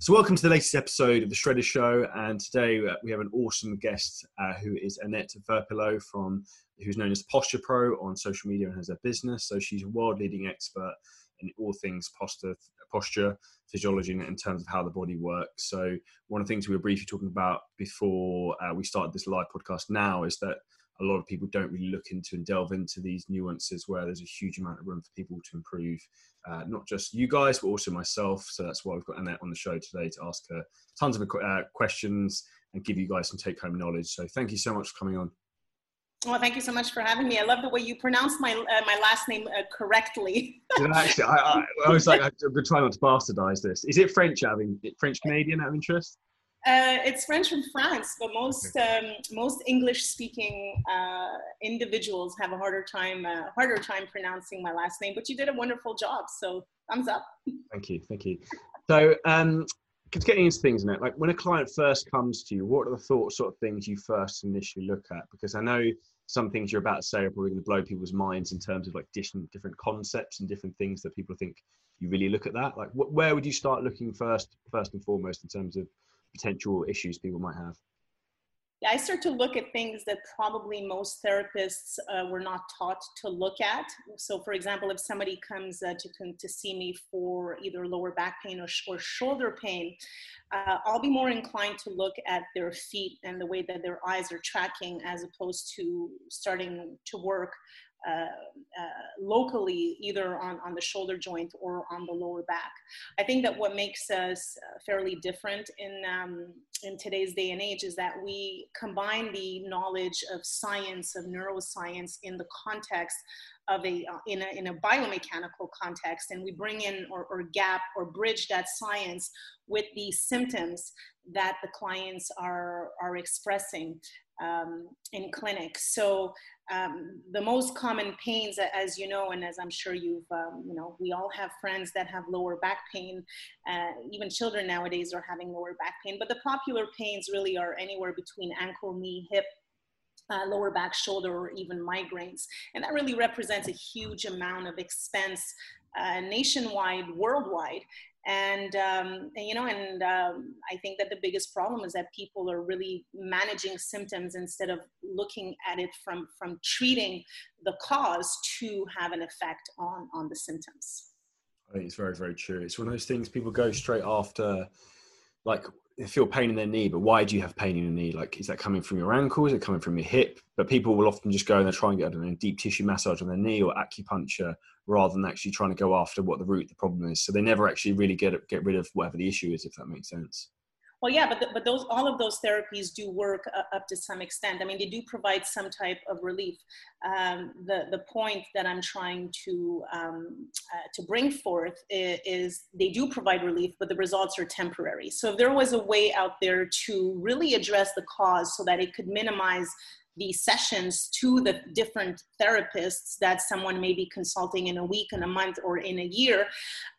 So, welcome to the latest episode of the Shredder Show, and today uh, we have an awesome guest uh, who is Annette Verpillot from who's known as Posture Pro on social media and has a business. So she's a world-leading expert in all things posture, posture physiology, in terms of how the body works. So one of the things we were briefly talking about before uh, we started this live podcast now is that a lot of people don't really look into and delve into these nuances where there's a huge amount of room for people to improve, uh, not just you guys, but also myself. So that's why we've got Annette on the show today to ask her tons of uh, questions and give you guys some take home knowledge. So thank you so much for coming on. Well, thank you so much for having me. I love the way you pronounce my uh, my last name uh, correctly. actually, I, I, I, was like, I'm trying not to bastardize this. Is it French? Having French Canadian out of interest? Uh, it's French from France, but most um, most English speaking uh, individuals have a harder time uh, harder time pronouncing my last name. But you did a wonderful job, so thumbs up. Thank you, thank you. So, um, getting into things now, like when a client first comes to you, what are the thought sort of things you first initially look at? Because I know some things you're about to say are probably going to blow people's minds in terms of like different different concepts and different things that people think you really look at that. Like, wh- where would you start looking first, first and foremost, in terms of potential issues people might have? Yeah, I start to look at things that probably most therapists uh, were not taught to look at. So, for example, if somebody comes uh, to, to see me for either lower back pain or, or shoulder pain, uh, I'll be more inclined to look at their feet and the way that their eyes are tracking as opposed to starting to work uh, uh, locally, either on, on the shoulder joint or on the lower back. I think that what makes us uh, fairly different in, um, in today's day and age is that we combine the knowledge of science, of neuroscience, in the context of a uh, in a in a biomechanical context and we bring in or, or gap or bridge that science with the symptoms that the clients are are expressing um, in clinics. So um, the most common pains, as you know, and as I'm sure you've, um, you know, we all have friends that have lower back pain. Uh, even children nowadays are having lower back pain. But the popular pains really are anywhere between ankle, knee, hip, uh, lower back, shoulder, or even migraines. And that really represents a huge amount of expense uh, nationwide, worldwide. And, um, and, you know, and um, I think that the biggest problem is that people are really managing symptoms instead of looking at it from from treating the cause to have an effect on on the symptoms. I think it's very very true. It's one of those things people go straight after, like feel pain in their knee, but why do you have pain in your knee? Like, is that coming from your ankle? Is it coming from your hip? But people will often just go and they try and get, I don't know, deep tissue massage on their knee or acupuncture rather than actually trying to go after what the root the problem is. So they never actually really get get rid of whatever the issue is, if that makes sense. Well, yeah, but the, but those all of those therapies do work uh, up to some extent. I mean, they do provide some type of relief. Um, the the point that I'm trying to um, uh, to bring forth is, is, they do provide relief, but the results are temporary. So if there was a way out there to really address the cause, so that it could minimize these sessions to the different therapists that someone may be consulting in a week, in a month, or in a year,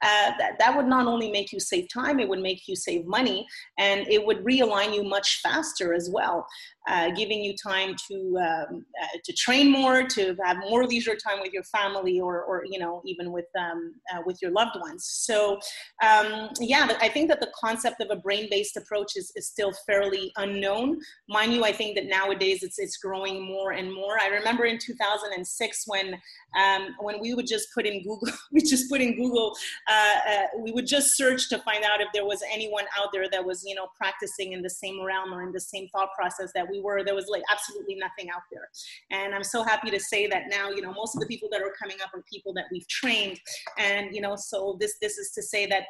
uh, that, that would not only make you save time, it would make you save money, and it would realign you much faster as well uh, giving you time to um, uh, to train more, to have more leisure time with your family, or or you know even with um, uh, with your loved ones. So um, yeah, I think that the concept of a brain-based approach is, is still fairly unknown. Mind you, I think that nowadays it's it's growing more and more. I remember in 2006 when um, when we would just put in Google, we just put in Google, uh, uh, we would just search to find out if there was anyone out there that was you know practicing in the same realm or in the same thought process that we were, there was like absolutely nothing out there. And I'm so happy to say that now, you know, most of the people that are coming up are people that we've trained. And, you know, so this, this is to say that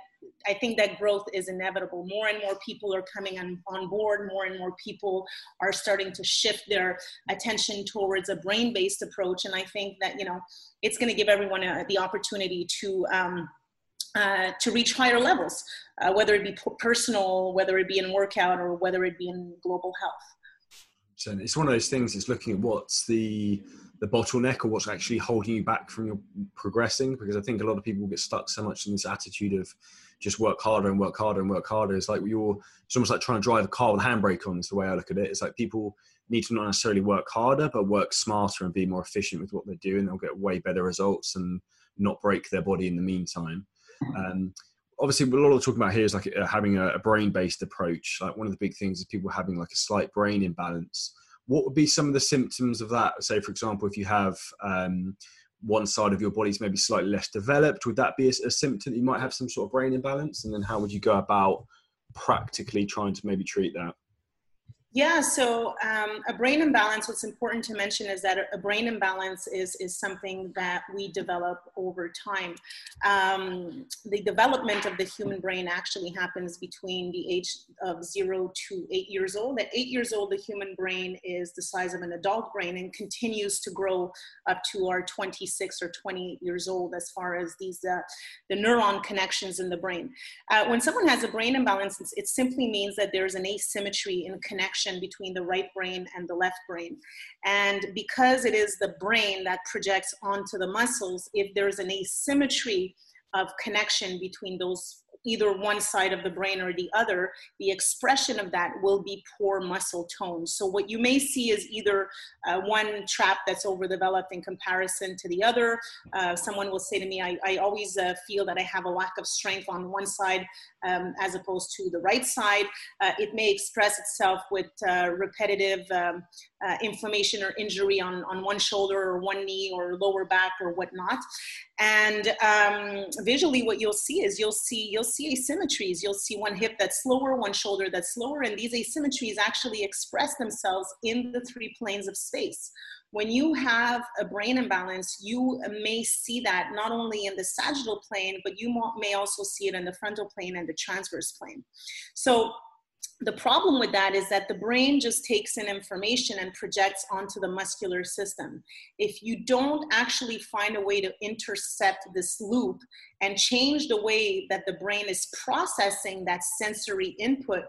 I think that growth is inevitable. More and more people are coming on, on board. More and more people are starting to shift their attention towards a brain-based approach. And I think that, you know, it's going to give everyone a, the opportunity to, um, uh, to reach higher levels, uh, whether it be personal, whether it be in workout, or whether it be in global health it's one of those things. It's looking at what's the the bottleneck or what's actually holding you back from your progressing. Because I think a lot of people get stuck so much in this attitude of just work harder and work harder and work harder. It's like you're it's almost like trying to drive a car with a handbrake on. Is the way I look at it. It's like people need to not necessarily work harder, but work smarter and be more efficient with what they do, and they'll get way better results and not break their body in the meantime. Um, obviously a lot of talking about here is like uh, having a, a brain-based approach. Like one of the big things is people having like a slight brain imbalance. What would be some of the symptoms of that? Say, for example, if you have um, one side of your body is maybe slightly less developed, would that be a, a symptom that you might have some sort of brain imbalance? And then how would you go about practically trying to maybe treat that? Yeah, so um, a brain imbalance, what's important to mention is that a brain imbalance is, is something that we develop over time. Um, the development of the human brain actually happens between the age of zero to eight years old. At eight years old, the human brain is the size of an adult brain and continues to grow up to our 26 or 28 years old as far as these uh, the neuron connections in the brain. Uh, when someone has a brain imbalance, it simply means that there's an asymmetry in connection connection between the right brain and the left brain. And because it is the brain that projects onto the muscles, if there's an asymmetry of connection between those either one side of the brain or the other, the expression of that will be poor muscle tone. So what you may see is either uh, one trap that's overdeveloped in comparison to the other. Uh, someone will say to me, I, I always uh, feel that I have a lack of strength on one side um, as opposed to the right side. Uh, it may express itself with uh, repetitive um, uh, inflammation or injury on, on one shoulder or one knee or lower back or whatnot. And um, visually, what you'll see is you'll see you'll see asymmetries. You'll see one hip that's slower, one shoulder that's slower, and these asymmetries actually express themselves in the three planes of space. When you have a brain imbalance, you may see that not only in the sagittal plane, but you may also see it in the frontal plane and the transverse plane. So the problem with that is that the brain just takes in information and projects onto the muscular system. If you don't actually find a way to intercept this loop and change the way that the brain is processing that sensory input,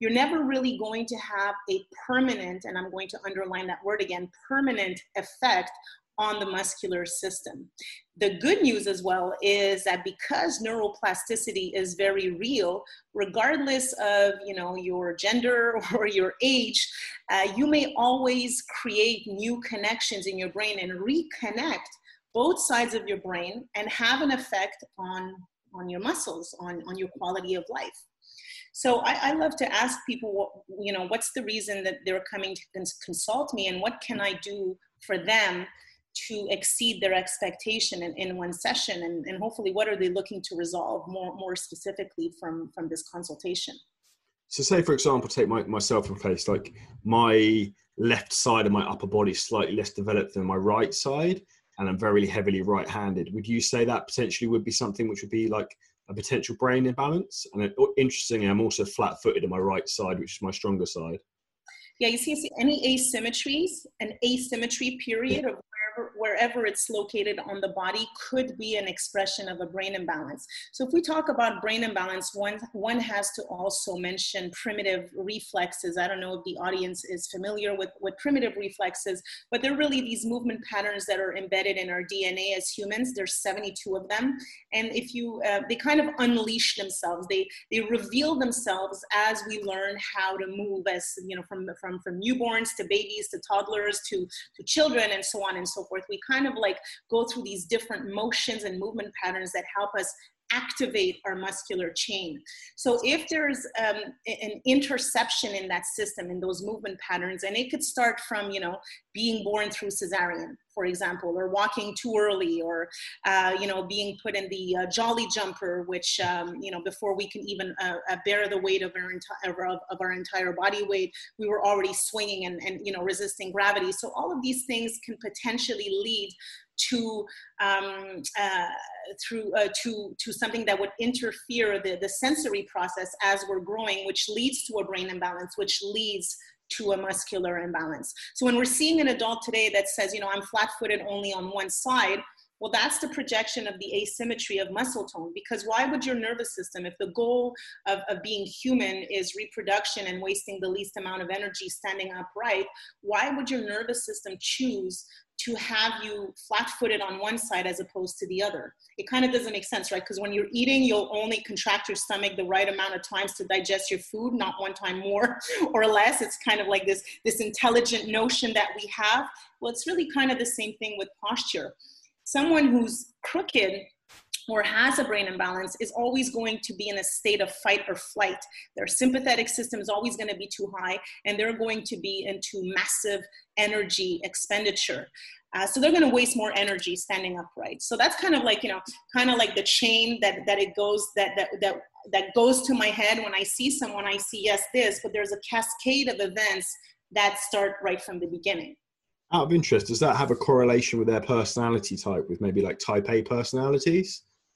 you're never really going to have a permanent, and I'm going to underline that word again, permanent effect on the muscular system. The good news as well is that because neuroplasticity is very real, regardless of you know your gender or your age, uh, you may always create new connections in your brain and reconnect both sides of your brain and have an effect on on your muscles, on, on your quality of life. So I, I, love to ask people, what, you know, what's the reason that they're coming to consult me, and what can I do for them to exceed their expectation in, in one session? And, and hopefully what are they looking to resolve more, more specifically from, from this consultation? So say for example take my, myself in place like my left side of my upper body is slightly less developed than my right side and i'm very heavily right-handed. Would you say that potentially would be something which would be like a potential brain imbalance? And uh, it, interestingly i'm also flat-footed on my right side which is my stronger side. Yeah you see any asymmetries an asymmetry period of wherever it's located on the body could be an expression of a brain imbalance. So if we talk about brain imbalance, one, one has to also mention primitive reflexes. I don't know if the audience is familiar with, with primitive reflexes, but they're really these movement patterns that are embedded in our DNA as humans. There's 72 of them. And if you, uh, they kind of unleash themselves. They, they reveal themselves as we learn how to move as, you know, from, from, from newborns to babies to toddlers to, to children and so on and so forth. We kind of like go through these different motions and movement patterns that help us activate our muscular chain. So if there's um, an interception in that system, in those movement patterns, and it could start from, you know, being born through cesarean, for example, or walking too early, or, uh, you know, being put in the uh, jolly jumper, which, um, you know, before we can even uh, uh bear the weight of our, entire, of, of our entire body weight, we were already swinging and, and, you know, resisting gravity. So all of these things can potentially lead to um, uh, through uh, to to something that would interfere the, the sensory process as we're growing, which leads to a brain imbalance, which leads to a muscular imbalance. So when we're seeing an adult today that says, you know, I'm flat-footed only on one side, well, that's the projection of the asymmetry of muscle tone. Because why would your nervous system, if the goal of, of being human is reproduction and wasting the least amount of energy standing upright, why would your nervous system choose to have you flat footed on one side as opposed to the other. It kind of doesn't make sense, right? Because when you're eating, you'll only contract your stomach the right amount of times to digest your food, not one time more or less. It's kind of like this, this intelligent notion that we have. Well, it's really kind of the same thing with posture. Someone who's crooked or has a brain imbalance is always going to be in a state of fight or flight. Their sympathetic system is always going to be too high, and they're going to be into massive energy expenditure. Uh, so they're going to waste more energy standing upright. So that's kind of like you know, kind of like the chain that that it goes that that that that goes to my head when I see someone. I see yes, this, but there's a cascade of events that start right from the beginning. Out of interest, does that have a correlation with their personality type, with maybe like type A personalities?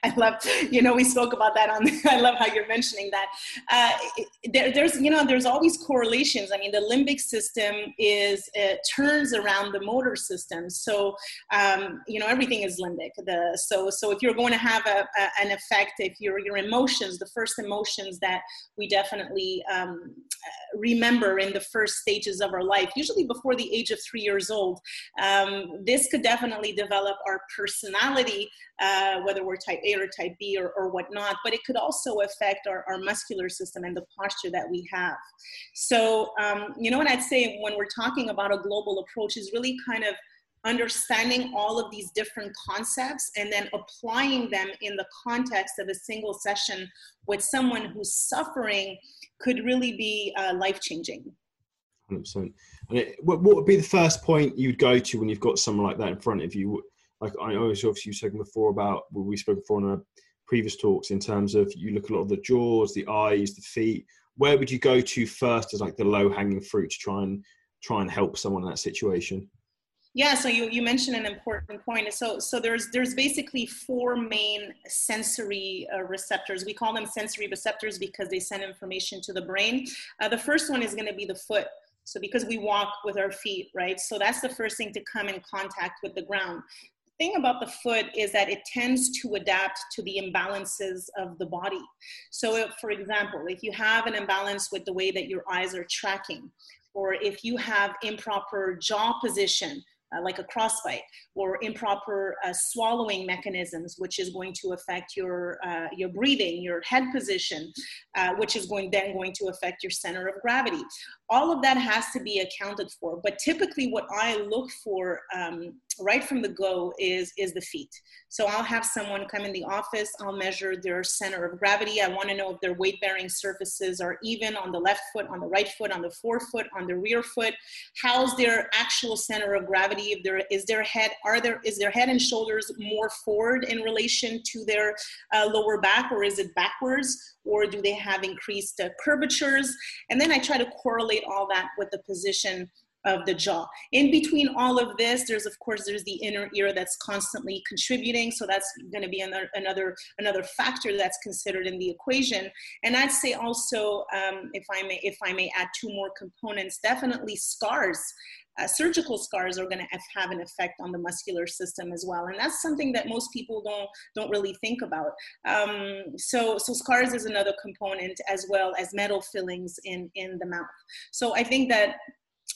I love, you know, we spoke about that on, I love how you're mentioning that. Uh, there, there's, you know, there's always correlations. I mean, the limbic system is, it turns around the motor system. So, um, you know, everything is limbic. The, so, so if you're going to have a, a, an effect, if your, your emotions, the first emotions that we definitely um, remember in the first stages of our life, usually before the age of three years old, um, this could definitely develop our personality, uh, whether we're type A or type B or, or whatnot, but it could also affect our, our muscular system and the posture that we have. So, um, you know what I'd say when we're talking about a global approach is really kind of understanding all of these different concepts and then applying them in the context of a single session with someone who's suffering could really be uh, life changing. 100%. And what, what would be the first point you'd go to when you've got someone like that in front of you? Like I always obviously you spoken before about we spoke before in our previous talks in terms of you look a lot of the jaws, the eyes, the feet. Where would you go to first as like the low hanging fruit to try and try and help someone in that situation? Yeah, so you, you mentioned an important point. So so there's there's basically four main sensory uh, receptors. We call them sensory receptors because they send information to the brain. Uh, the first one is going to be the foot. So because we walk with our feet, right? So that's the first thing to come in contact with the ground thing about the foot is that it tends to adapt to the imbalances of the body. So, if, for example, if you have an imbalance with the way that your eyes are tracking, or if you have improper jaw position, uh, like a crossbite or improper uh, swallowing mechanisms, which is going to affect your uh, your breathing, your head position, uh, which is going then going to affect your center of gravity. All of that has to be accounted for. But typically, what I look for um, right from the go is is the feet. So I'll have someone come in the office. I'll measure their center of gravity. I want to know if their weight bearing surfaces are even on the left foot, on the right foot, on the forefoot, on the rear foot. How's their actual center of gravity? If there is their head, are there is their head and shoulders more forward in relation to their uh, lower back, or is it backwards? Or do they have increased uh, curvatures? And then I try to correlate all that with the position of the jaw. In between all of this, there's of course there's the inner ear that's constantly contributing. So that's going to be another another another factor that's considered in the equation. And I'd say also, um, if I may if I may add two more components, definitely scars. Uh, surgical scars are going to have an effect on the muscular system as well, and that's something that most people don't don't really think about. Um, so, so scars is another component as well as metal fillings in in the mouth. So I think that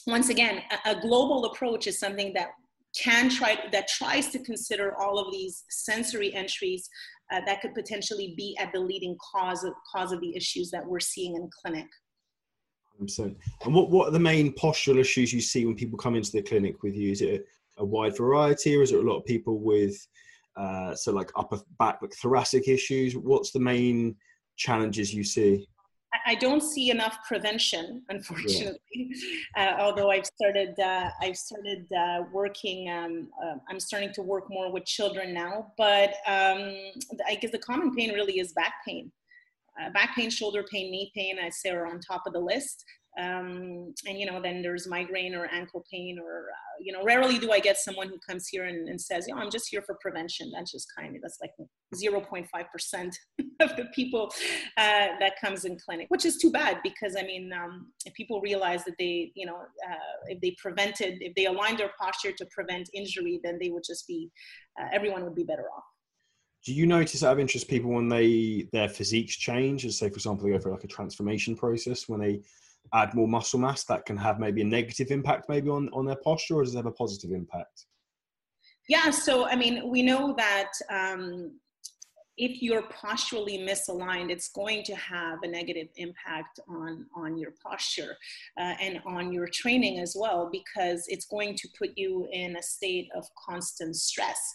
once again, a, a global approach is something that can try that tries to consider all of these sensory entries uh, that could potentially be at the leading cause of, cause of the issues that we're seeing in clinic. And what, what are the main postural issues you see when people come into the clinic with you? Is it a, a wide variety or is it a lot of people with, uh, so like upper back, like thoracic issues? What's the main challenges you see? I don't see enough prevention, unfortunately. Yeah. Uh, although I've started, uh, I've started uh, working. Um, uh, I'm starting to work more with children now. But um, I guess the common pain really is back pain. Uh, back pain, shoulder pain, knee pain. I say are on top of the list um, and you know then there's migraine or ankle pain or uh, you know rarely do i get someone who comes here and, and says you know i'm just here for prevention that's just kind of that's like 0.5% of the people uh, that comes in clinic which is too bad because i mean um, if people realize that they you know uh, if they prevented if they aligned their posture to prevent injury then they would just be uh, everyone would be better off do you notice out of interest people when they their physiques change as say for example they go through like a transformation process when they add more muscle mass that can have maybe a negative impact maybe on, on their posture or does it have a positive impact? Yeah, so I mean, we know that um, if you're posturally misaligned, it's going to have a negative impact on, on your posture uh, and on your training as well, because it's going to put you in a state of constant stress.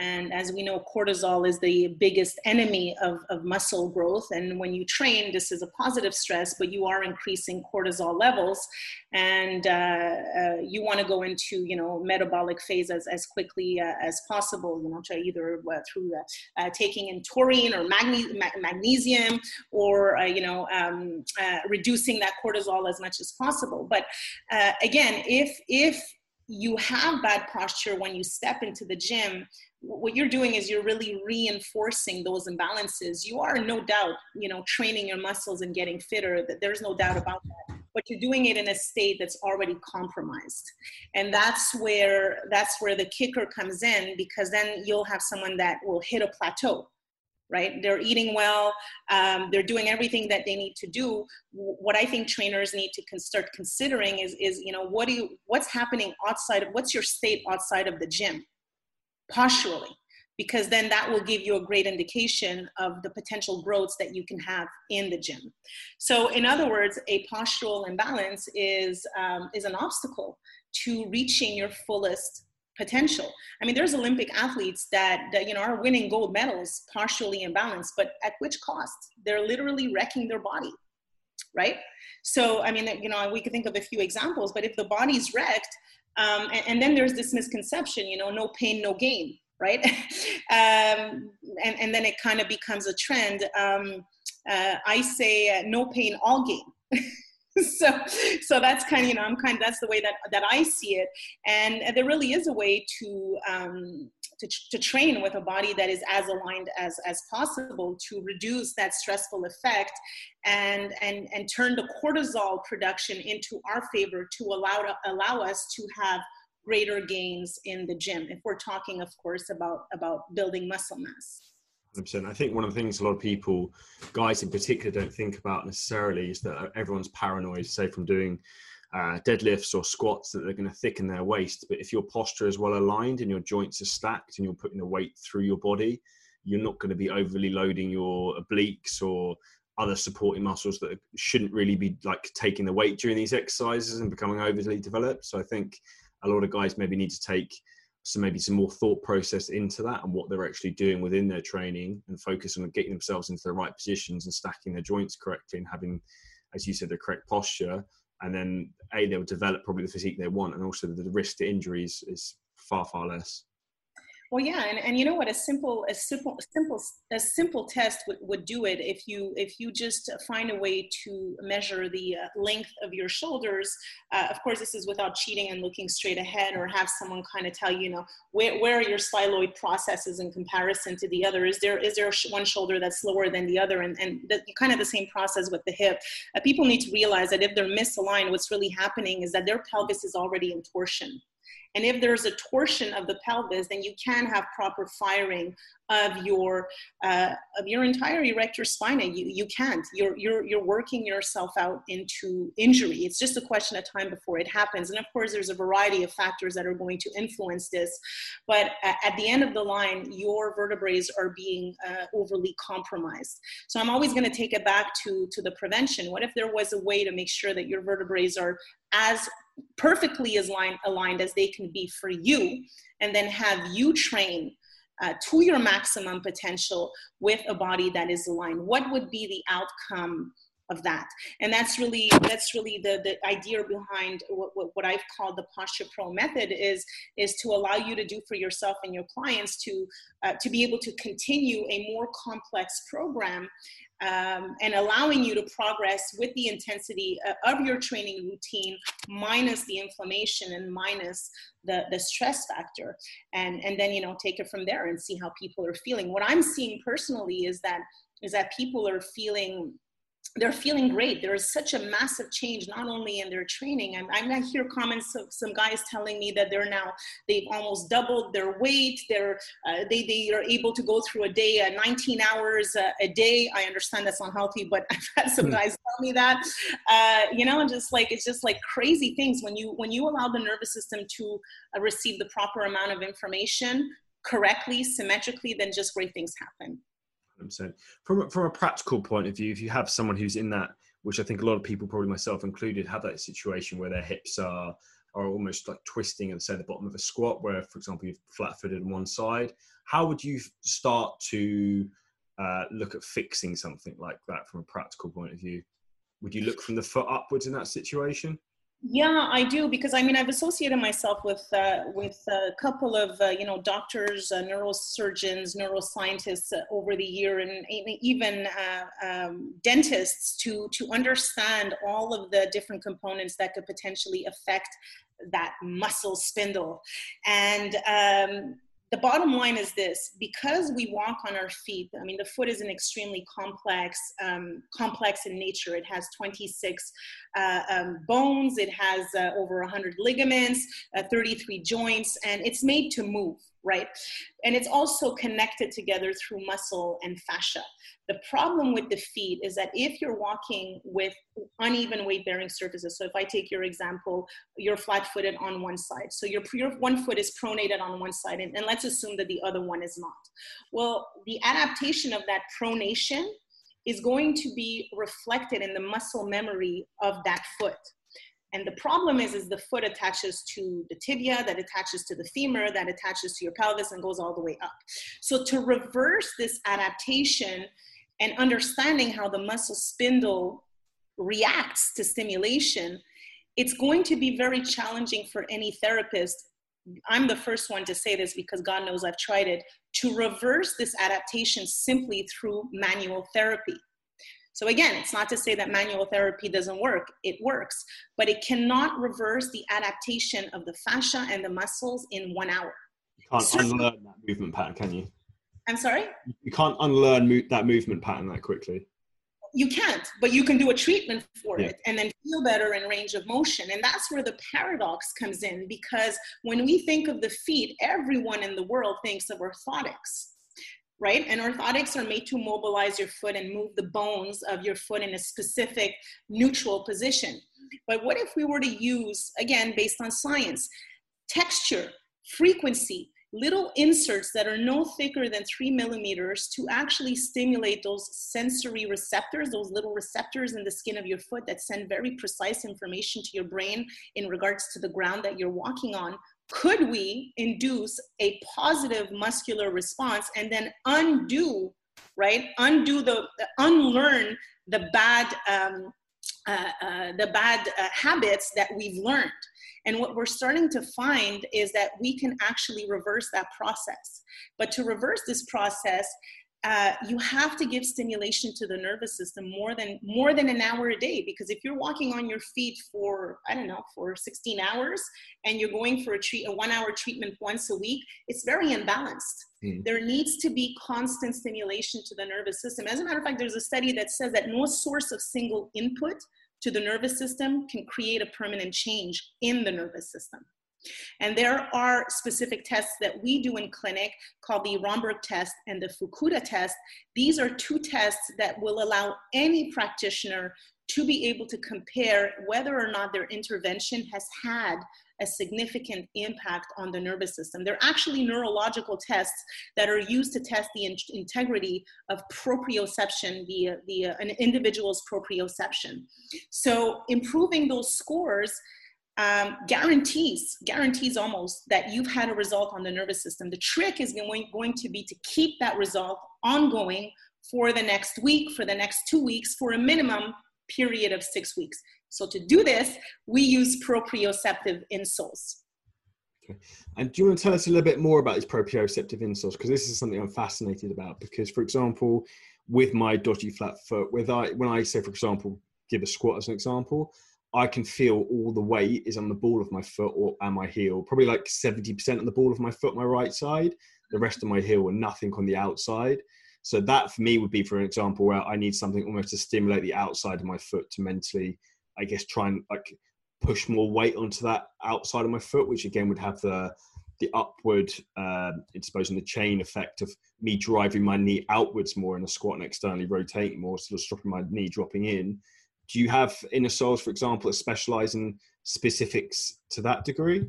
And as we know, cortisol is the biggest enemy of, of muscle growth. And when you train, this is a positive stress, but you are increasing cortisol levels. And uh, uh, you want to go into, you know, metabolic phase as, as quickly uh, as possible, you know, to either uh, through uh, taking in taurine or magne- magnesium or, uh, you know, um, reducing that cortisol as much as possible. But again, if, if you have bad posture when you step into the gym what you're doing is you're really reinforcing those imbalances. You are no doubt you know training your muscles and getting fitter. That there's no doubt about that. But you're doing it in a state that's already compromised. And that's where that's where the kicker comes in because then you'll have someone that will hit a plateau right? They're eating well um, they're doing everything that they need to do. What i think trainers need to start considering is is you know what do you what's happening outside of what's your state outside of the gym posturally because then that will give you a great indication of the potential growths that you can have in the gym so in other words a postural imbalance is um, is an obstacle to reaching your fullest potential. I mean, there's Olympic athletes that, that you know are winning gold medals partially imbalanced, but at which cost? They're literally wrecking their body, right? So, I mean, you know, we could think of a few examples, but if the body's wrecked, um, and, and, then there's this misconception, you know, no pain, no gain, right? um, and, and then it kind of becomes a trend. Um, uh, I say uh, no pain, all gain. so so that's kind of you know i'm kind of that's the way that that i see it and there really is a way to um to, to train with a body that is as aligned as as possible to reduce that stressful effect and and and turn the cortisol production into our favor to allow allow us to have greater gains in the gym if we're talking of course about about building muscle mass 100%. I think one of the things a lot of people, guys in particular, don't think about necessarily is that everyone's paranoid, say from doing uh, deadlifts or squats, that they're going to thicken their waist. But if your posture is well aligned and your joints are stacked and you're putting the weight through your body, you're not going to be overly loading your obliques or other supporting muscles that shouldn't really be like taking the weight during these exercises and becoming overly developed. So I think a lot of guys maybe need to take so maybe some more thought process into that and what they're actually doing within their training and focus on getting themselves into the right positions and stacking their joints correctly and having as you said the correct posture. And then a they'll develop probably the physique they want and also the risk to injuries is far far less well, yeah, and, and you know what? A simple, a simple, simple, a simple test would, would do it if you if you just find a way to measure the uh, length of your shoulders. Uh, of course, this is without cheating and looking straight ahead, or have someone kind of tell you, you know, where, where are your styloid processes in comparison to the other? Is there is there one shoulder that's lower than the other, and and the, kind of the same process with the hip. Uh, people need to realize that if they're misaligned, what's really happening is that their pelvis is already in torsion. And if there's a torsion of the pelvis, then you can have proper firing of your uh, of your entire erector spinae. You you can't. You're you're you're working yourself out into injury. It's just a question of time before it happens. And of course, there's a variety of factors that are going to influence this. But at the end of the line, your vertebrae are being uh, overly compromised. So I'm always going to take it back to to the prevention. What if there was a way to make sure that your vertebrae are as perfectly as line, aligned as they can be for you, and then have you train uh, to your maximum potential with a body that is aligned. What would be the outcome of that and that's really that's really the the idea behind what, what, what, i've called the posture pro method is is to allow you to do for yourself and your clients to uh, to be able to continue a more complex program um, and allowing you to progress with the intensity uh, of your training routine minus the inflammation and minus the, the stress factor. And, and then you know take it from there and see how people are feeling. What i'm seeing personally is that is that people are feeling they're feeling great. There is such a massive change, not only in their training. I'm, I'm I hear comments of some guys telling me that they're now they've almost doubled their weight. They're uh, they they are able to go through a day, uh, 19 hours uh, a day. I understand that's unhealthy, but I've had some hmm. guys tell me that. Uh, you know, and just like it's just like crazy things when you when you allow the nervous system to uh, receive the proper amount of information correctly, symmetrically, then just great things happen. 100%. From from a practical point of view, if you have someone who's in that, which I think a lot of people, probably myself included, have that situation where their hips are are almost like twisting at say the bottom of a squat, where for example you're flat-footed on one side. how would you start to uh, look at fixing something like that from a practical point of view? Would you look from the foot upwards in that situation? Yeah, I do because I mean I've associated myself with uh, with a couple of uh, you know doctors, uh, neurosurgeons, neuroscientists uh, over the year, and even uh, um, dentists to to understand all of the different components that could potentially affect that muscle spindle, and um, the bottom line is this because we walk on our feet i mean the foot is an extremely complex um, complex in nature. It has 26 uh, um, bones. It has uh, over 100 ligaments uh, 33 joints and it's made to move right? And it's also connected together through muscle and fascia. The problem with the feet is that if you're walking with uneven weight bearing surfaces, so if I take your example, you're flat footed on one side. So your, your one foot is pronated on one side, and, and let's assume that the other one is not. Well, the adaptation of that pronation is going to be reflected in the muscle memory of that foot. And the problem is, is the foot attaches to the tibia, that attaches to the femur, that attaches to your pelvis and goes all the way up. So to reverse this adaptation and understanding how the muscle spindle reacts to stimulation, it's going to be very challenging for any therapist. I'm the first one to say this because God knows I've tried it to reverse this adaptation simply through manual therapy. So again, it's not to say that manual therapy doesn't work. It works, but it cannot reverse the adaptation of the fascia and the muscles in one hour. You can't so, unlearn that movement pattern, can you? I'm sorry? You can't unlearn mo- that movement pattern that quickly. You can't, but you can do a treatment for yeah. it and then feel better in range of motion. And that's where the paradox comes in because when we think of the feet, everyone in the world thinks of orthotics right? And orthotics are made to mobilize your foot and move the bones of your foot in a specific neutral position. But what if we were to use, again, based on science, texture, frequency, little inserts that are no thicker than three millimeters to actually stimulate those sensory receptors, those little receptors in the skin of your foot that send very precise information to your brain in regards to the ground that you're walking on could we induce a positive muscular response and then undo right? Undo the unlearn the bad um, uh, uh, the bad uh, habits that we've learned. And what we're starting to find is that we can actually reverse that process. But to reverse this process uh, you have to give stimulation to the nervous system more than more than an hour a day because if you're walking on your feet for i don't know for 16 hours and you're going for a treat a one hour treatment once a week it's very imbalanced. Mm. there needs to be constant stimulation to the nervous system. As a matter of fact there's a study that says that no source of single input to the nervous system can create a permanent change in the nervous system and there are specific tests that we do in clinic called the Romberg test and the Fukuda test. These are two tests that will allow any practitioner to be able to compare whether or not their intervention has had a significant impact on the nervous system. They're actually neurological tests that are used to test the in- integrity of proprioception, the, the, uh, an individual's proprioception. So improving those scores um, guarantees, guarantees almost that you've had a result on the nervous system. The trick is going, going to be to keep that result ongoing for the next week, for the next two weeks, for a minimum period of six weeks. So to do this, we use proprioceptive insoles. Okay. And do you want to tell us a little bit more about these proprioceptive insoles? Because this is something I'm fascinated about. Because, for example, with my dodgy flat foot, with I, when I say, for example, give a squat as an example, I can feel all the weight is on the ball of my foot or and my heel. Probably like 70% on the ball of my foot, my right side. The rest of my heel and nothing on the outside. So that for me would be, for an example, where I need something almost to stimulate the outside of my foot to mentally, I guess, try and like push more weight onto that outside of my foot, which again would have the the upward, um, I suppose, in the chain effect of me driving my knee outwards more in a squat and externally rotating more, sort of stopping my knee dropping in do you have inner soles for example, that specialize in specifics to that degree?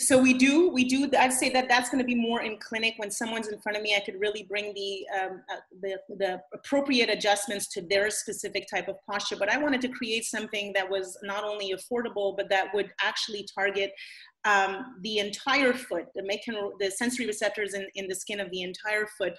So we do we do i'd say that that's going to be more in clinic when someone's in front of me i could really bring the um, uh, the, the appropriate adjustments to their specific type of posture but i wanted to create something that was not only affordable but that would actually target um, the entire foot, the, the sensory receptors in, in the skin of the entire foot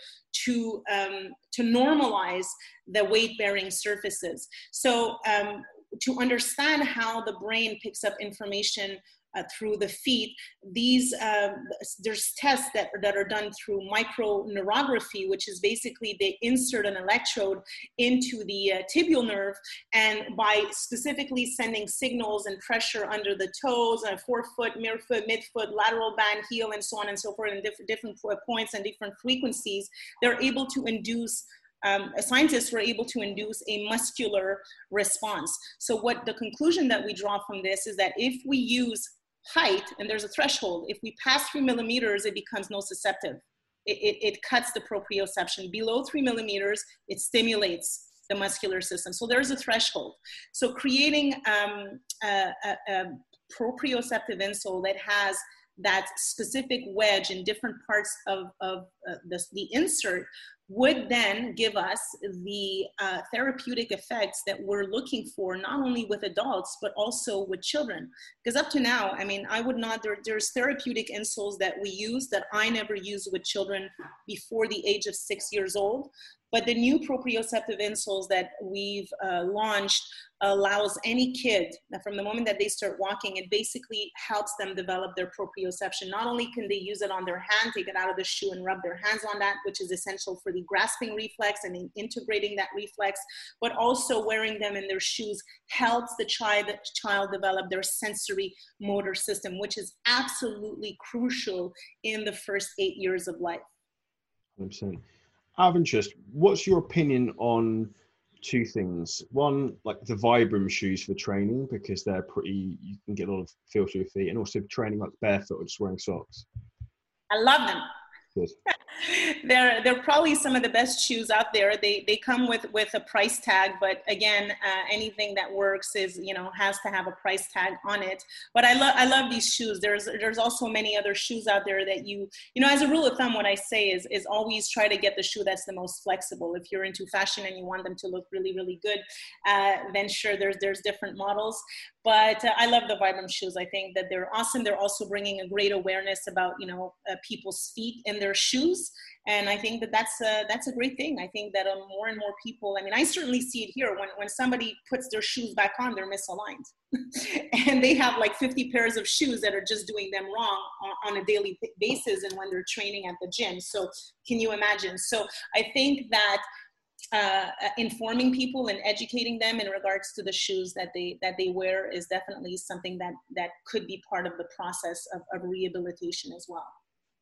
to, um, to normalize the weight bearing surfaces. So, um, to understand how the brain picks up information uh, through the feet. These uh, there's tests that that are done through microneurography, which is basically they insert an electrode into the uh, tibial nerve, and by specifically sending signals and pressure under the toes, and forefoot, midfoot, midfoot, lateral band, heel, and so on and so forth, in different different points and different frequencies, they're able to induce um, scientists were able to induce a muscular response. So, what the conclusion that we draw from this is that if we use height, and there's a threshold. If we pass three millimeters, it becomes nociceptive. It, it, it cuts the proprioception. Below three millimeters, it stimulates the muscular system. So there's a threshold. So creating um, a, a, a proprioceptive insole that has that specific wedge in different parts of, of uh, the, the insert would then give us the uh, therapeutic effects that we're looking for, not only with adults, but also with children. Because up to now, I mean, I would not, there, there's therapeutic insoles that we use that I never use with children before the age of six years old. But the new proprioceptive insoles that we've uh, launched allows any kid from the moment that they start walking, it basically helps them develop their proprioception. Not only can they use it on their hand, take it out of the shoe and rub their hands on that, which is essential for the grasping reflex and integrating that reflex, but also wearing them in their shoes helps the child, child develop their sensory motor system, which is absolutely crucial in the first eight years of life. 100% out of interest, what's your opinion on two things? One, like the Vibram shoes for training because they're pretty, you can get a lot of feel to your feet, and also training like barefoot or just wearing socks. I love them. They're they're probably some of the best shoes out there. They they come with with a price tag, but again, uh, anything that works is you know has to have a price tag on it. But I love I love these shoes. There's there's also many other shoes out there that you you know as a rule of thumb, what I say is is always try to get the shoe that's the most flexible. If you're into fashion and you want them to look really really good, uh, then sure there's there's different models. But uh, I love the Vibram shoes. I think that they're awesome. They're also bringing a great awareness about you know uh, people's feet and their shoes and I think that that's a, that's a great thing. I think that um, more and more people, I mean, I certainly see it here when, when somebody puts their shoes back on, they're misaligned. and they have like 50 pairs of shoes that are just doing them wrong on, on a daily basis and when they're training at the gym. So can you imagine? So I think that uh, informing people and educating them in regards to the shoes that they that they wear is definitely something that that could be part of the process of, of rehabilitation as well.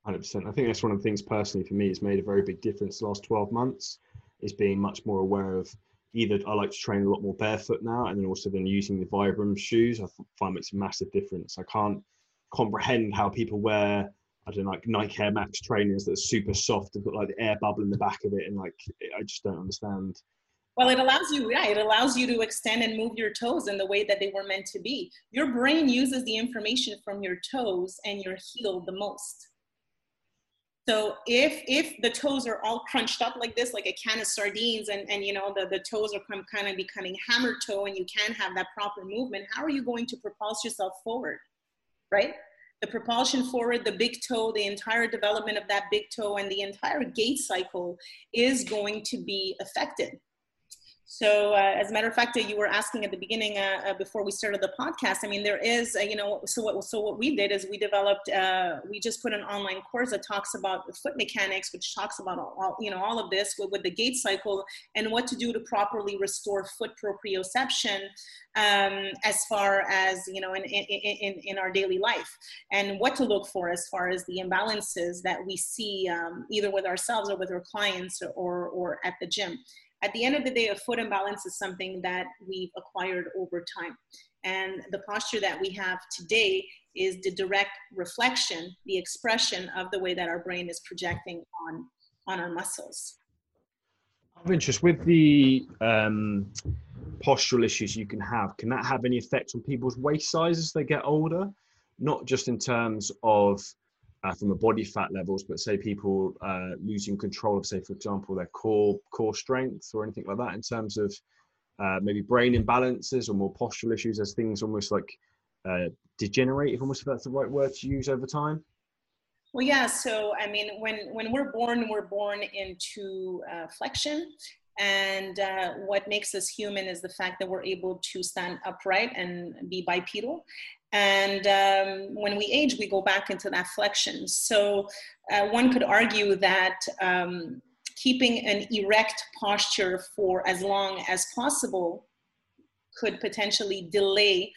100%. I think that's one of the things personally for me has made a very big difference the last 12 months is being much more aware of either I like to train a lot more barefoot now and then also then using the Vibram shoes. I find makes a massive difference. I can't comprehend how people wear I don't know, like Nike Air Max trainers that are super soft and got like the air bubble in the back of it, and like I just don't understand. Well, it allows you, yeah, it allows you to extend and move your toes in the way that they were meant to be. Your brain uses the information from your toes and your heel the most. So if if the toes are all crunched up like this, like a can of sardines, and and you know the, the toes are kind of becoming hammer toe, and you can't have that proper movement, how are you going to propulse yourself forward, right? The propulsion forward, the big toe, the entire development of that big toe, and the entire gait cycle is going to be affected. So, uh, as a matter of fact, you were asking at the beginning uh, uh before we started the podcast. I mean, there is, uh, you know, so what so what we did is we developed, uh, we just put an online course that talks about foot mechanics, which talks about all, all you know all of this with, with, the gait cycle and what to do to properly restore foot proprioception um, as far as you know in, in, in, in our daily life and what to look for as far as the imbalances that we see um, either with ourselves or with our clients or or at the gym at the end of the day, a foot imbalance is something that we've acquired over time. And the posture that we have today is the direct reflection, the expression of the way that our brain is projecting on, on our muscles. Of interest, with the um, postural issues you can have, can that have any effect on people's waist size as they get older? not just in terms of uh, from a body fat levels, but say people uh, losing control of, say, for example, their core core strength or anything like that, in terms of uh, maybe brain imbalances or more postural issues, as things almost like uh, degenerate, if almost if that's the right word to use over time. Well, yeah. So, I mean, when when we're born, we're born into uh, flexion, and uh, what makes us human is the fact that we're able to stand upright and be bipedal. And um, when we age, we go back into that flexion. So uh, one could argue that um, keeping an erect posture for as long as possible could potentially delay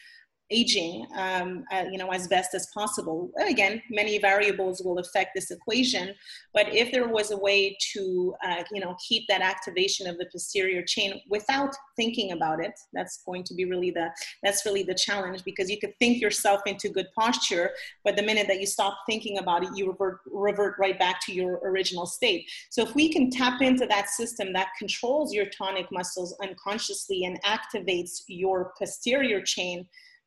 aging, um, uh, you know, as best as possible. Again, many variables will affect this equation, but if there was a way to, uh, you know, keep that activation of the posterior chain without thinking about it, that's going to be really the that's really the challenge because you could think yourself into good posture, but the minute that you stop thinking about it, you revert revert right back to your original state. So if we can tap into that system that controls your tonic muscles unconsciously and activates your posterior chain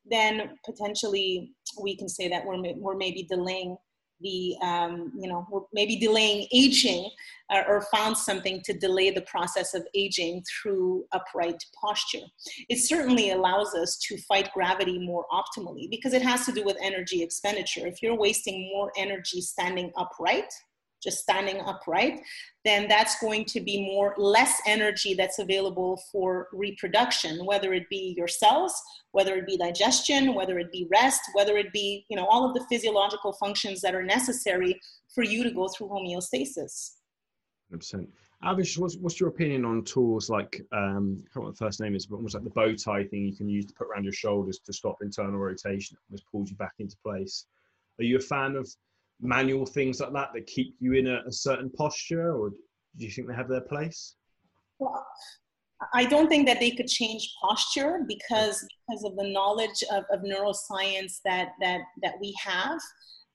then potentially we can say that we're, we're maybe delaying the um, you know we're maybe delaying aging uh, or found something to delay the process of aging through upright posture. It certainly allows us to fight gravity more optimally because it has to do with energy expenditure. If you're wasting more energy standing upright just standing upright, then that's going to be more less energy that's available for reproduction, whether it be your cells, whether it be digestion, whether it be rest, whether it be, you know, all of the physiological functions that are necessary for you to go through homeostasis. 100%. Avish, what's, what's your opinion on tools like, um, I can't what the first name is, but almost like the bow tie thing you can use to put around your shoulders to stop internal rotation, almost pulls you back into place. Are you a fan of manual things like that that keep you in a, a certain posture, or do you think they have their place? Well, I don't think that they could change posture because because of the knowledge of, of neuroscience that that that we have.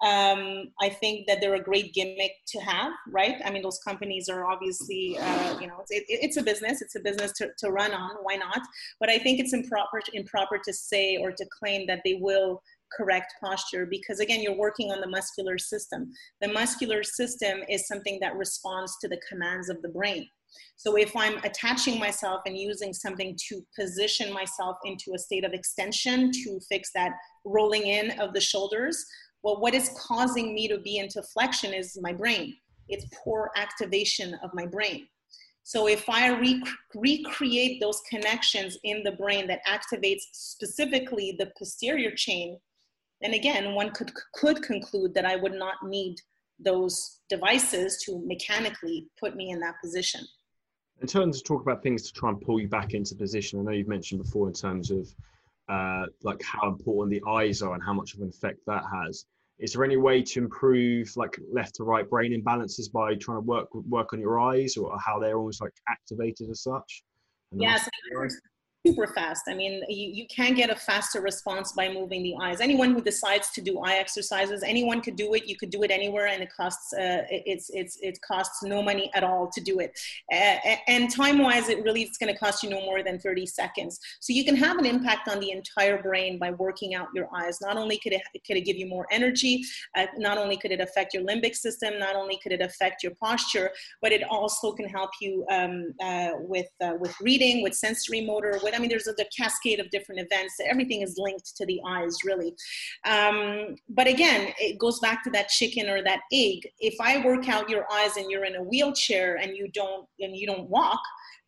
Um, I think that they're a great gimmick to have, right? I mean, those companies are obviously, uh, you know, it, it's a business. It's a business to, to run on. Why not? But I think it's improper improper to say or to claim that they will correct posture because again you're working on the muscular system. The muscular system is something that responds to the commands of the brain. So if i'm attaching myself and using something to position myself into a state of extension to fix that rolling in of the shoulders well what is causing me to be into flexion is my brain. It's poor activation of my brain. So if I rec- recreate those connections in the brain that activates specifically the posterior chain, then again, one could, could conclude that I would not need those devices to mechanically put me in that position. In terms of talk about things to try and pull you back into position, I know you've mentioned before in terms of uh, like how important the eyes are and how much of an effect that has. Is there any way to improve like left to right brain imbalances by trying to work work on your eyes or how they're almost like activated as such? Yes, super fast. I mean, you, you can get a faster response by moving the eyes. Anyone who decides to do eye exercises, anyone could do it. You could do it anywhere, and it costs uh, it's it's it costs no money at all to do it. Uh, and time wise, it really it's going to cost you no more than 30 seconds. So you can have an impact on the entire brain by working out your eyes. Not only could it could it give you more energy, uh, not only could it affect your limbic system, not only could it affect your posture, but it also can help you um, uh, with uh, with reading, with sensory motor. With I mean, there's a, a cascade of different events. Everything is linked to the eyes, really. Um, but again, it goes back to that chicken or that egg. If I work out your eyes and you're in a wheelchair and you don't and you don't walk,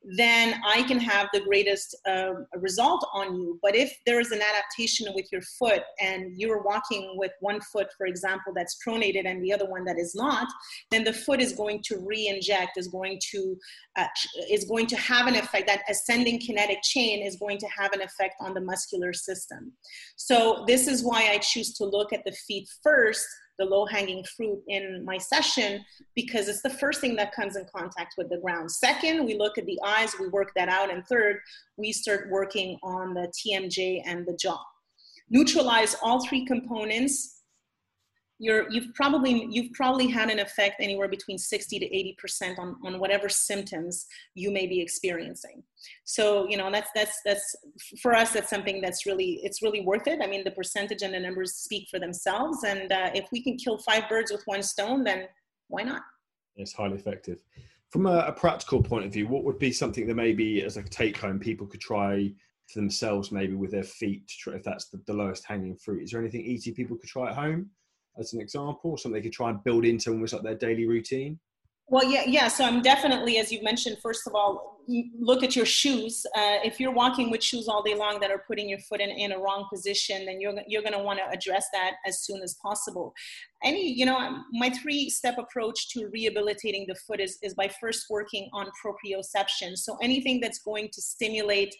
then I can have the greatest uh, result on you. But if there is an adaptation with your foot and you're walking with one foot, for example, that's pronated and the other one that is not, then the foot is going to re-inject, is going to uh, is going to have an effect. That ascending kinetic chain is going to have an effect on the muscular system. So this is why I choose to look at the feet first the low hanging fruit in my session because it's the first thing that comes in contact with the ground. Second, we look at the eyes, we work that out. And third, we start working on the TMJ and the jaw. Neutralize all three components you're you've probably you've probably had an effect anywhere between 60 to 80 percent on on whatever symptoms you may be experiencing. So you know that's that's that's for us that's something that's really it's really worth it. I mean the percentage and the numbers speak for themselves. And uh, if we can kill five birds with one stone then why not? It's highly effective. From a, a practical point of view what would be something that maybe as a take home people could try for themselves maybe with their feet to try, if that's the, the lowest hanging fruit is there anything easy people could try at home as an example, something they could try and build into almost like their daily routine? Well, yeah, yeah. So I'm definitely, as you mentioned, first of all, look at your shoes. Uh, if you're walking with shoes all day long that are putting your foot in, in a wrong position, then you're you're going to want to address that as soon as possible. Any, you know, my three-step approach to rehabilitating the foot is is by first working on proprioception. So anything that's going to stimulate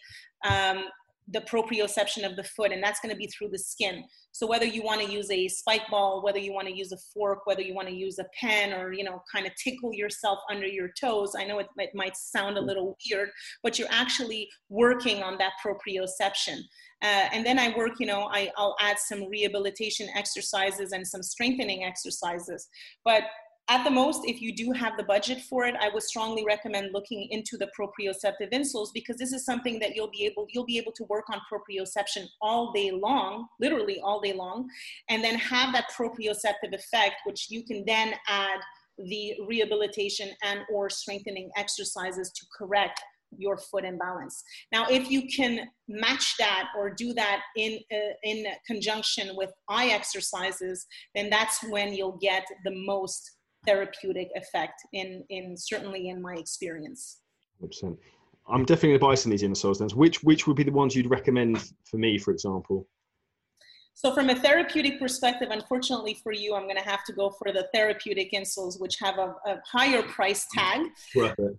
um, the proprioception of the foot, and that's going to be through the skin. So whether you want to use a spike ball, whether you want to use a fork, whether you want to use a pen, or you know, kind of tickle yourself under your toes. I know it, it might sound a little weird, but you're actually working on that proprioception. Uh, and then I work, you know, I, I'll add some rehabilitation exercises and some strengthening exercises. But at the most, if you do have the budget for it, I would strongly recommend looking into the proprioceptive insoles because this is something that you'll be able you'll be able to work on proprioception all day long, literally all day long, and then have that proprioceptive effect, which you can then add the rehabilitation and or strengthening exercises to correct your foot imbalance. Now, if you can match that or do that in uh, in conjunction with eye exercises, then that's when you'll get the most therapeutic effect in in certainly in my experience 100%. i'm definitely advising these insoles then which which would be the ones you'd recommend for me for example so from a therapeutic perspective, unfortunately for you, I'm going to have to go for the therapeutic insoles, which have a, a higher price tag. Mm, but,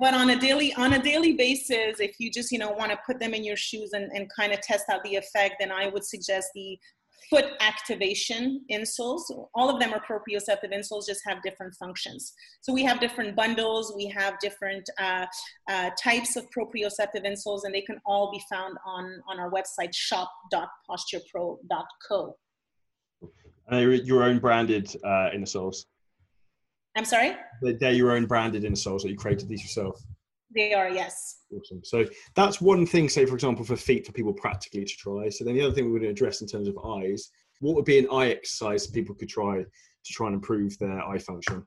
but, on a daily on a daily basis, if you just you know want to put them in your shoes and, and kind of test out the effect, then I would suggest the foot activation insoles. All of them are proprioceptive insoles, just have different functions. So we have different bundles, we have different uh, uh, types of proprioceptive insoles, and they can all be found on, on our website, shop.posturepro.co. And your own branded uh, insoles? I'm sorry? They're your own branded insoles that you created these yourself? They are, yes. Awesome. So that's one thing, say, for example, for feet for people practically to try. So then the other thing going to address in terms of eyes, what would be an eye exercise people could try to try and improve their eye function?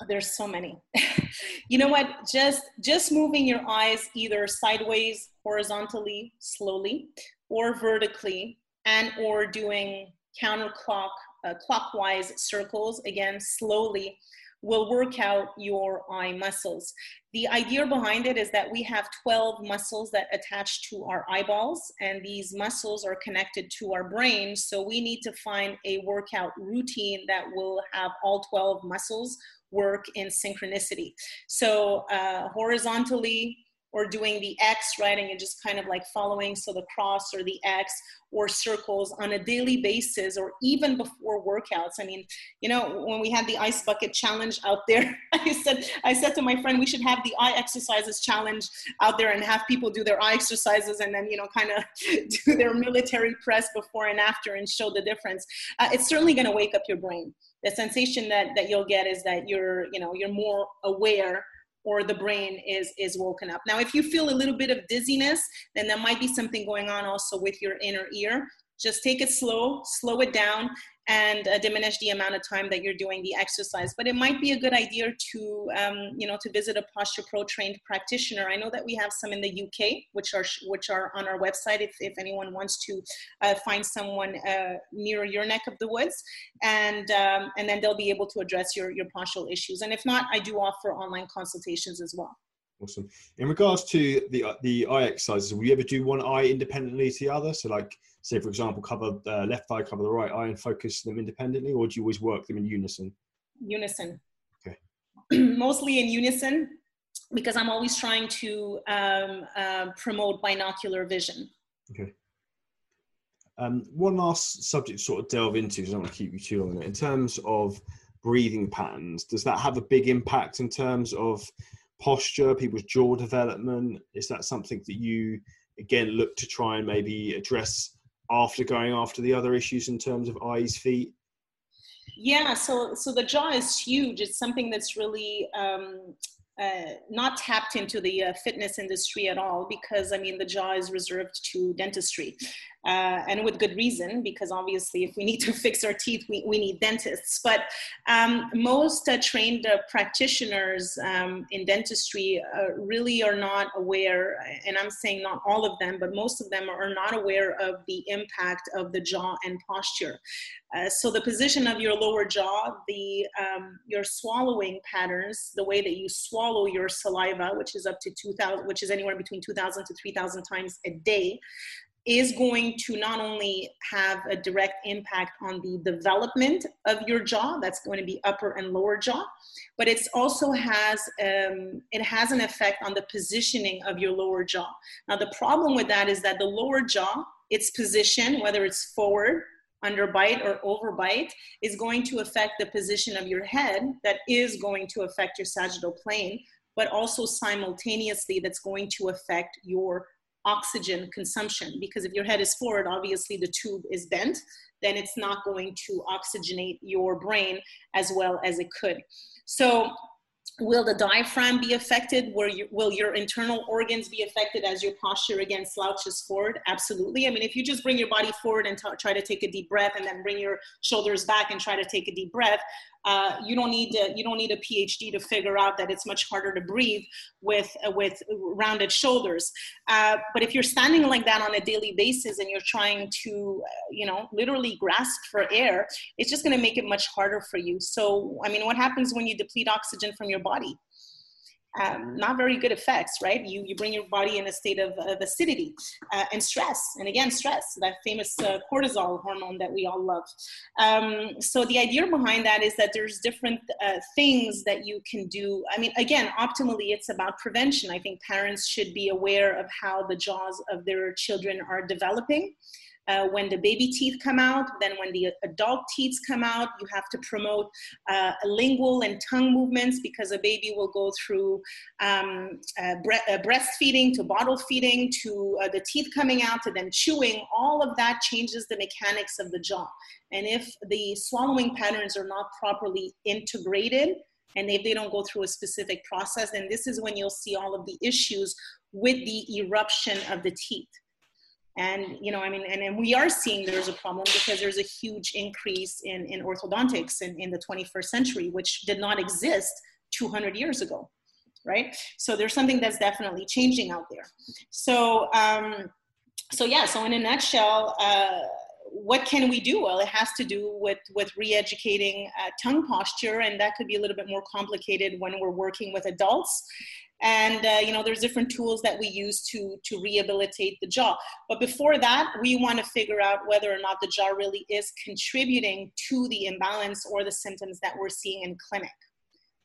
Oh, there's so many. you know what? Just just moving your eyes either sideways, horizontally, slowly, or vertically, and or doing counterclock uh, clockwise circles again slowly will work out your eye muscles. The idea behind it is that we have 12 muscles that attach to our eyeballs, and these muscles are connected to our brain. So we need to find a workout routine that will have all 12 muscles work in synchronicity. So uh, horizontally, or doing the X, right? And just kind of like following, so the cross or the X or circles on a daily basis or even before workouts. I mean, you know, when we had the ice bucket challenge out there, I said, I said to my friend, we should have the eye exercises challenge out there and have people do their eye exercises and then, you know, kind of do their military press before and after and show the difference. Uh, it's certainly going to wake up your brain. The sensation that, that you'll get is that you're, you know, you're more aware or the brain is is woken up. Now if you feel a little bit of dizziness then there might be something going on also with your inner ear just take it slow slow it down and uh, diminish the amount of time that you're doing the exercise. But it might be a good idea to, um, you know, to visit a Posture Pro trained practitioner. I know that we have some in the UK, which are which are on our website. If, if anyone wants to uh, find someone uh, near your neck of the woods, and um, and then they'll be able to address your your postural issues. And if not, I do offer online consultations as well. Awesome. In regards to the the eye exercises, will you ever do one eye independently to the other? So, like, say for example, cover the left eye, cover the right eye, and focus them independently, or do you always work them in unison? Unison. Okay. Mostly in unison, because I'm always trying to um, uh, promote binocular vision. Okay. Um, one last subject to sort of delve into, because I don't want to keep you too long. In terms of breathing patterns, does that have a big impact in terms of posture, people's jaw development? Is that something that you again look to try and maybe address after going after the other issues in terms of eyes, feet? Yeah, so so the jaw is huge. It's something that's really um, uh, not tapped into the uh, fitness industry at all because I mean the jaw is reserved to dentistry, uh, and with good reason because obviously if we need to fix our teeth we, we need dentists. But um, most uh, trained uh, practitioners um, in dentistry uh, really are not aware, and I'm saying not all of them, but most of them are not aware of the impact of the jaw and posture. Uh, so the position of your lower jaw, the um, your swallowing patterns, the way that you swallow your saliva, which is up to 2,000, which is anywhere between 2,000 to 3,000 times a day, is going to not only have a direct impact on the development of your jaw that's going to be upper and lower jaw but it also has um, it has an effect on the positioning of your lower jaw. Now the problem with that is that the lower jaw its position whether it's forward underbite or overbite is going to affect the position of your head that is going to affect your sagittal plane but also simultaneously that's going to affect your oxygen consumption because if your head is forward obviously the tube is bent then it's not going to oxygenate your brain as well as it could. So will the diaphragm be affected? Will your, will your internal organs be affected as your posture again slouches forward? Absolutely. I mean if you just bring your body forward and t- try to take a deep breath and then bring your shoulders back and try to take a deep breath uh, you don't need to, you don't need a PhD to figure out that it's much harder to breathe with uh, with rounded shoulders. Uh, but if you're standing like that on a daily basis and you're trying to, uh, you know, literally grasp for air, it's just going to make it much harder for you. So, I mean, what happens when you deplete oxygen from your body? Um, not very good effects, right? You, you bring your body in a state of, of acidity uh, and stress. And again, stress, that famous uh, cortisol hormone that we all love. Um, so the idea behind that is that there's different uh, things that you can do. I mean, again, optimally, it's about prevention. I think parents should be aware of how the jaws of their children are developing uh, when the baby teeth come out, then when the adult teeth come out, you have to promote uh, lingual and tongue movements because a baby will go through um, uh, bre- uh, breastfeeding to bottle feeding to uh, the teeth coming out to then chewing. All of that changes the mechanics of the jaw. And if the swallowing patterns are not properly integrated, and if they don't go through a specific process, then this is when you'll see all of the issues with the eruption of the teeth and you know i mean and, and we are seeing there's a problem because there's a huge increase in, in orthodontics in, in the 21st century which did not exist 200 years ago right? So there's something that's definitely changing out there. So um, so yeah so in a nutshell uh, what can we do? Well it has to do with with re-educating uh, tongue posture and that could be a little bit more complicated when we're working with adults. And uh, you know there's different tools that we use to to rehabilitate the jaw. But before that we want to figure out whether or not the jaw really is contributing to the imbalance or the symptoms that we're seeing in clinic.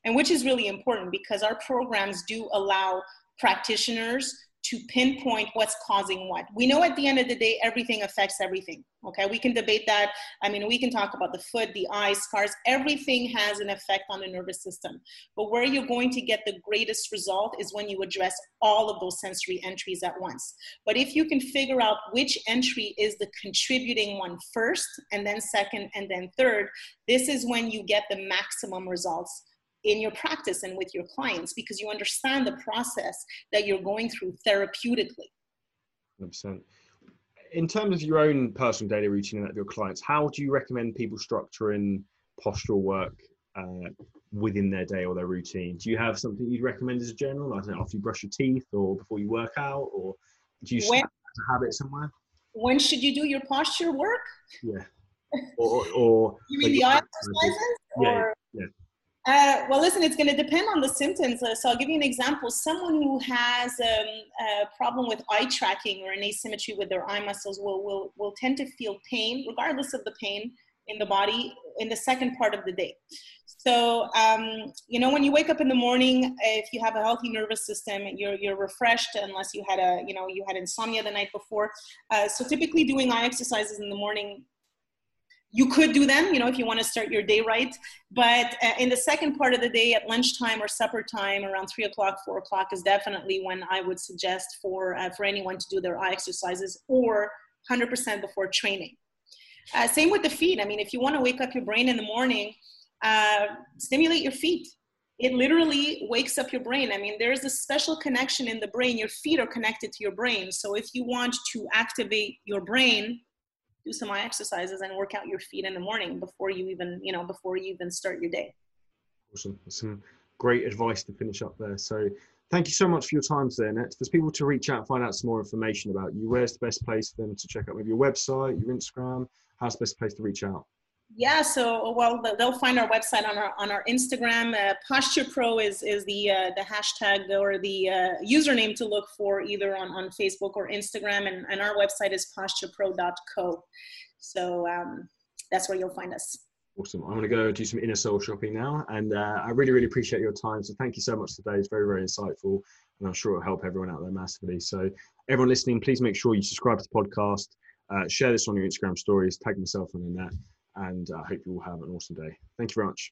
And which is really important because our programs do allow practitioners to pinpoint what's causing what. We know at the end of the day, everything affects everything. Okay, we can debate that. I mean, we can talk about the foot, the eyes, scars, everything has an effect on the nervous system. But where you're going to get the greatest result is when you address all of those sensory entries at once. But if you can figure out which entry is the contributing one first, and then second, and then third, this is when you get the maximum results in your practice and with your clients because you understand the process that you're going through therapeutically. 100%. In terms of your own personal daily routine and that of your clients, how do you recommend people structuring postural work uh, within their day or their routine? Do you have something you'd recommend as a general? I don't after you brush your teeth or before you work out, or do you when, have a habit somewhere? When should you do your posture work? Yeah. Or, or you mean the eye exercises? Yeah, yeah. Uh, well, listen, it's going to depend on the symptoms. Uh, so I'll give you an example. Someone who has um, a problem with eye tracking or an asymmetry with their eye muscles will, will, will tend to feel pain, regardless of the pain in the body, in the second part of the day. So, um, you know, when you wake up in the morning, if you have a healthy nervous system, you're, you're refreshed unless you had a, you know, you had insomnia the night before. Uh, so typically doing eye exercises in the morning you could do them, you know, if you want to start your day right. But uh, in the second part of the day, at lunchtime or supper time, around three o'clock, four o'clock, is definitely when I would suggest for uh, for anyone to do their eye exercises, or 100% before training. Uh, same with the feet. I mean, if you want to wake up your brain in the morning, uh, stimulate your feet. It literally wakes up your brain. I mean, there's a special connection in the brain. Your feet are connected to your brain. So if you want to activate your brain, do some eye exercises and work out your feet in the morning before you even, you know, before you even start your day. Awesome. Some great advice to finish up there. So thank you so much for your time today, Annette. For people to reach out and find out some more information about you, where's the best place for them to check out maybe your website, your Instagram? How's the best place to reach out? Yeah, so well, they'll find our website on our on our Instagram. Uh, Posture Pro is is the uh, the hashtag or the uh, username to look for either on on Facebook or Instagram, and, and our website is posturepro.co. So um, that's where you'll find us. Awesome. I'm going to go do some inner sole shopping now, and uh, I really really appreciate your time. So thank you so much today. It's very very insightful, and I'm sure it'll help everyone out there massively. So everyone listening, please make sure you subscribe to the podcast. Uh, share this on your Instagram stories, tag myself on that and I uh, hope you all have an awesome day. Thank you very much.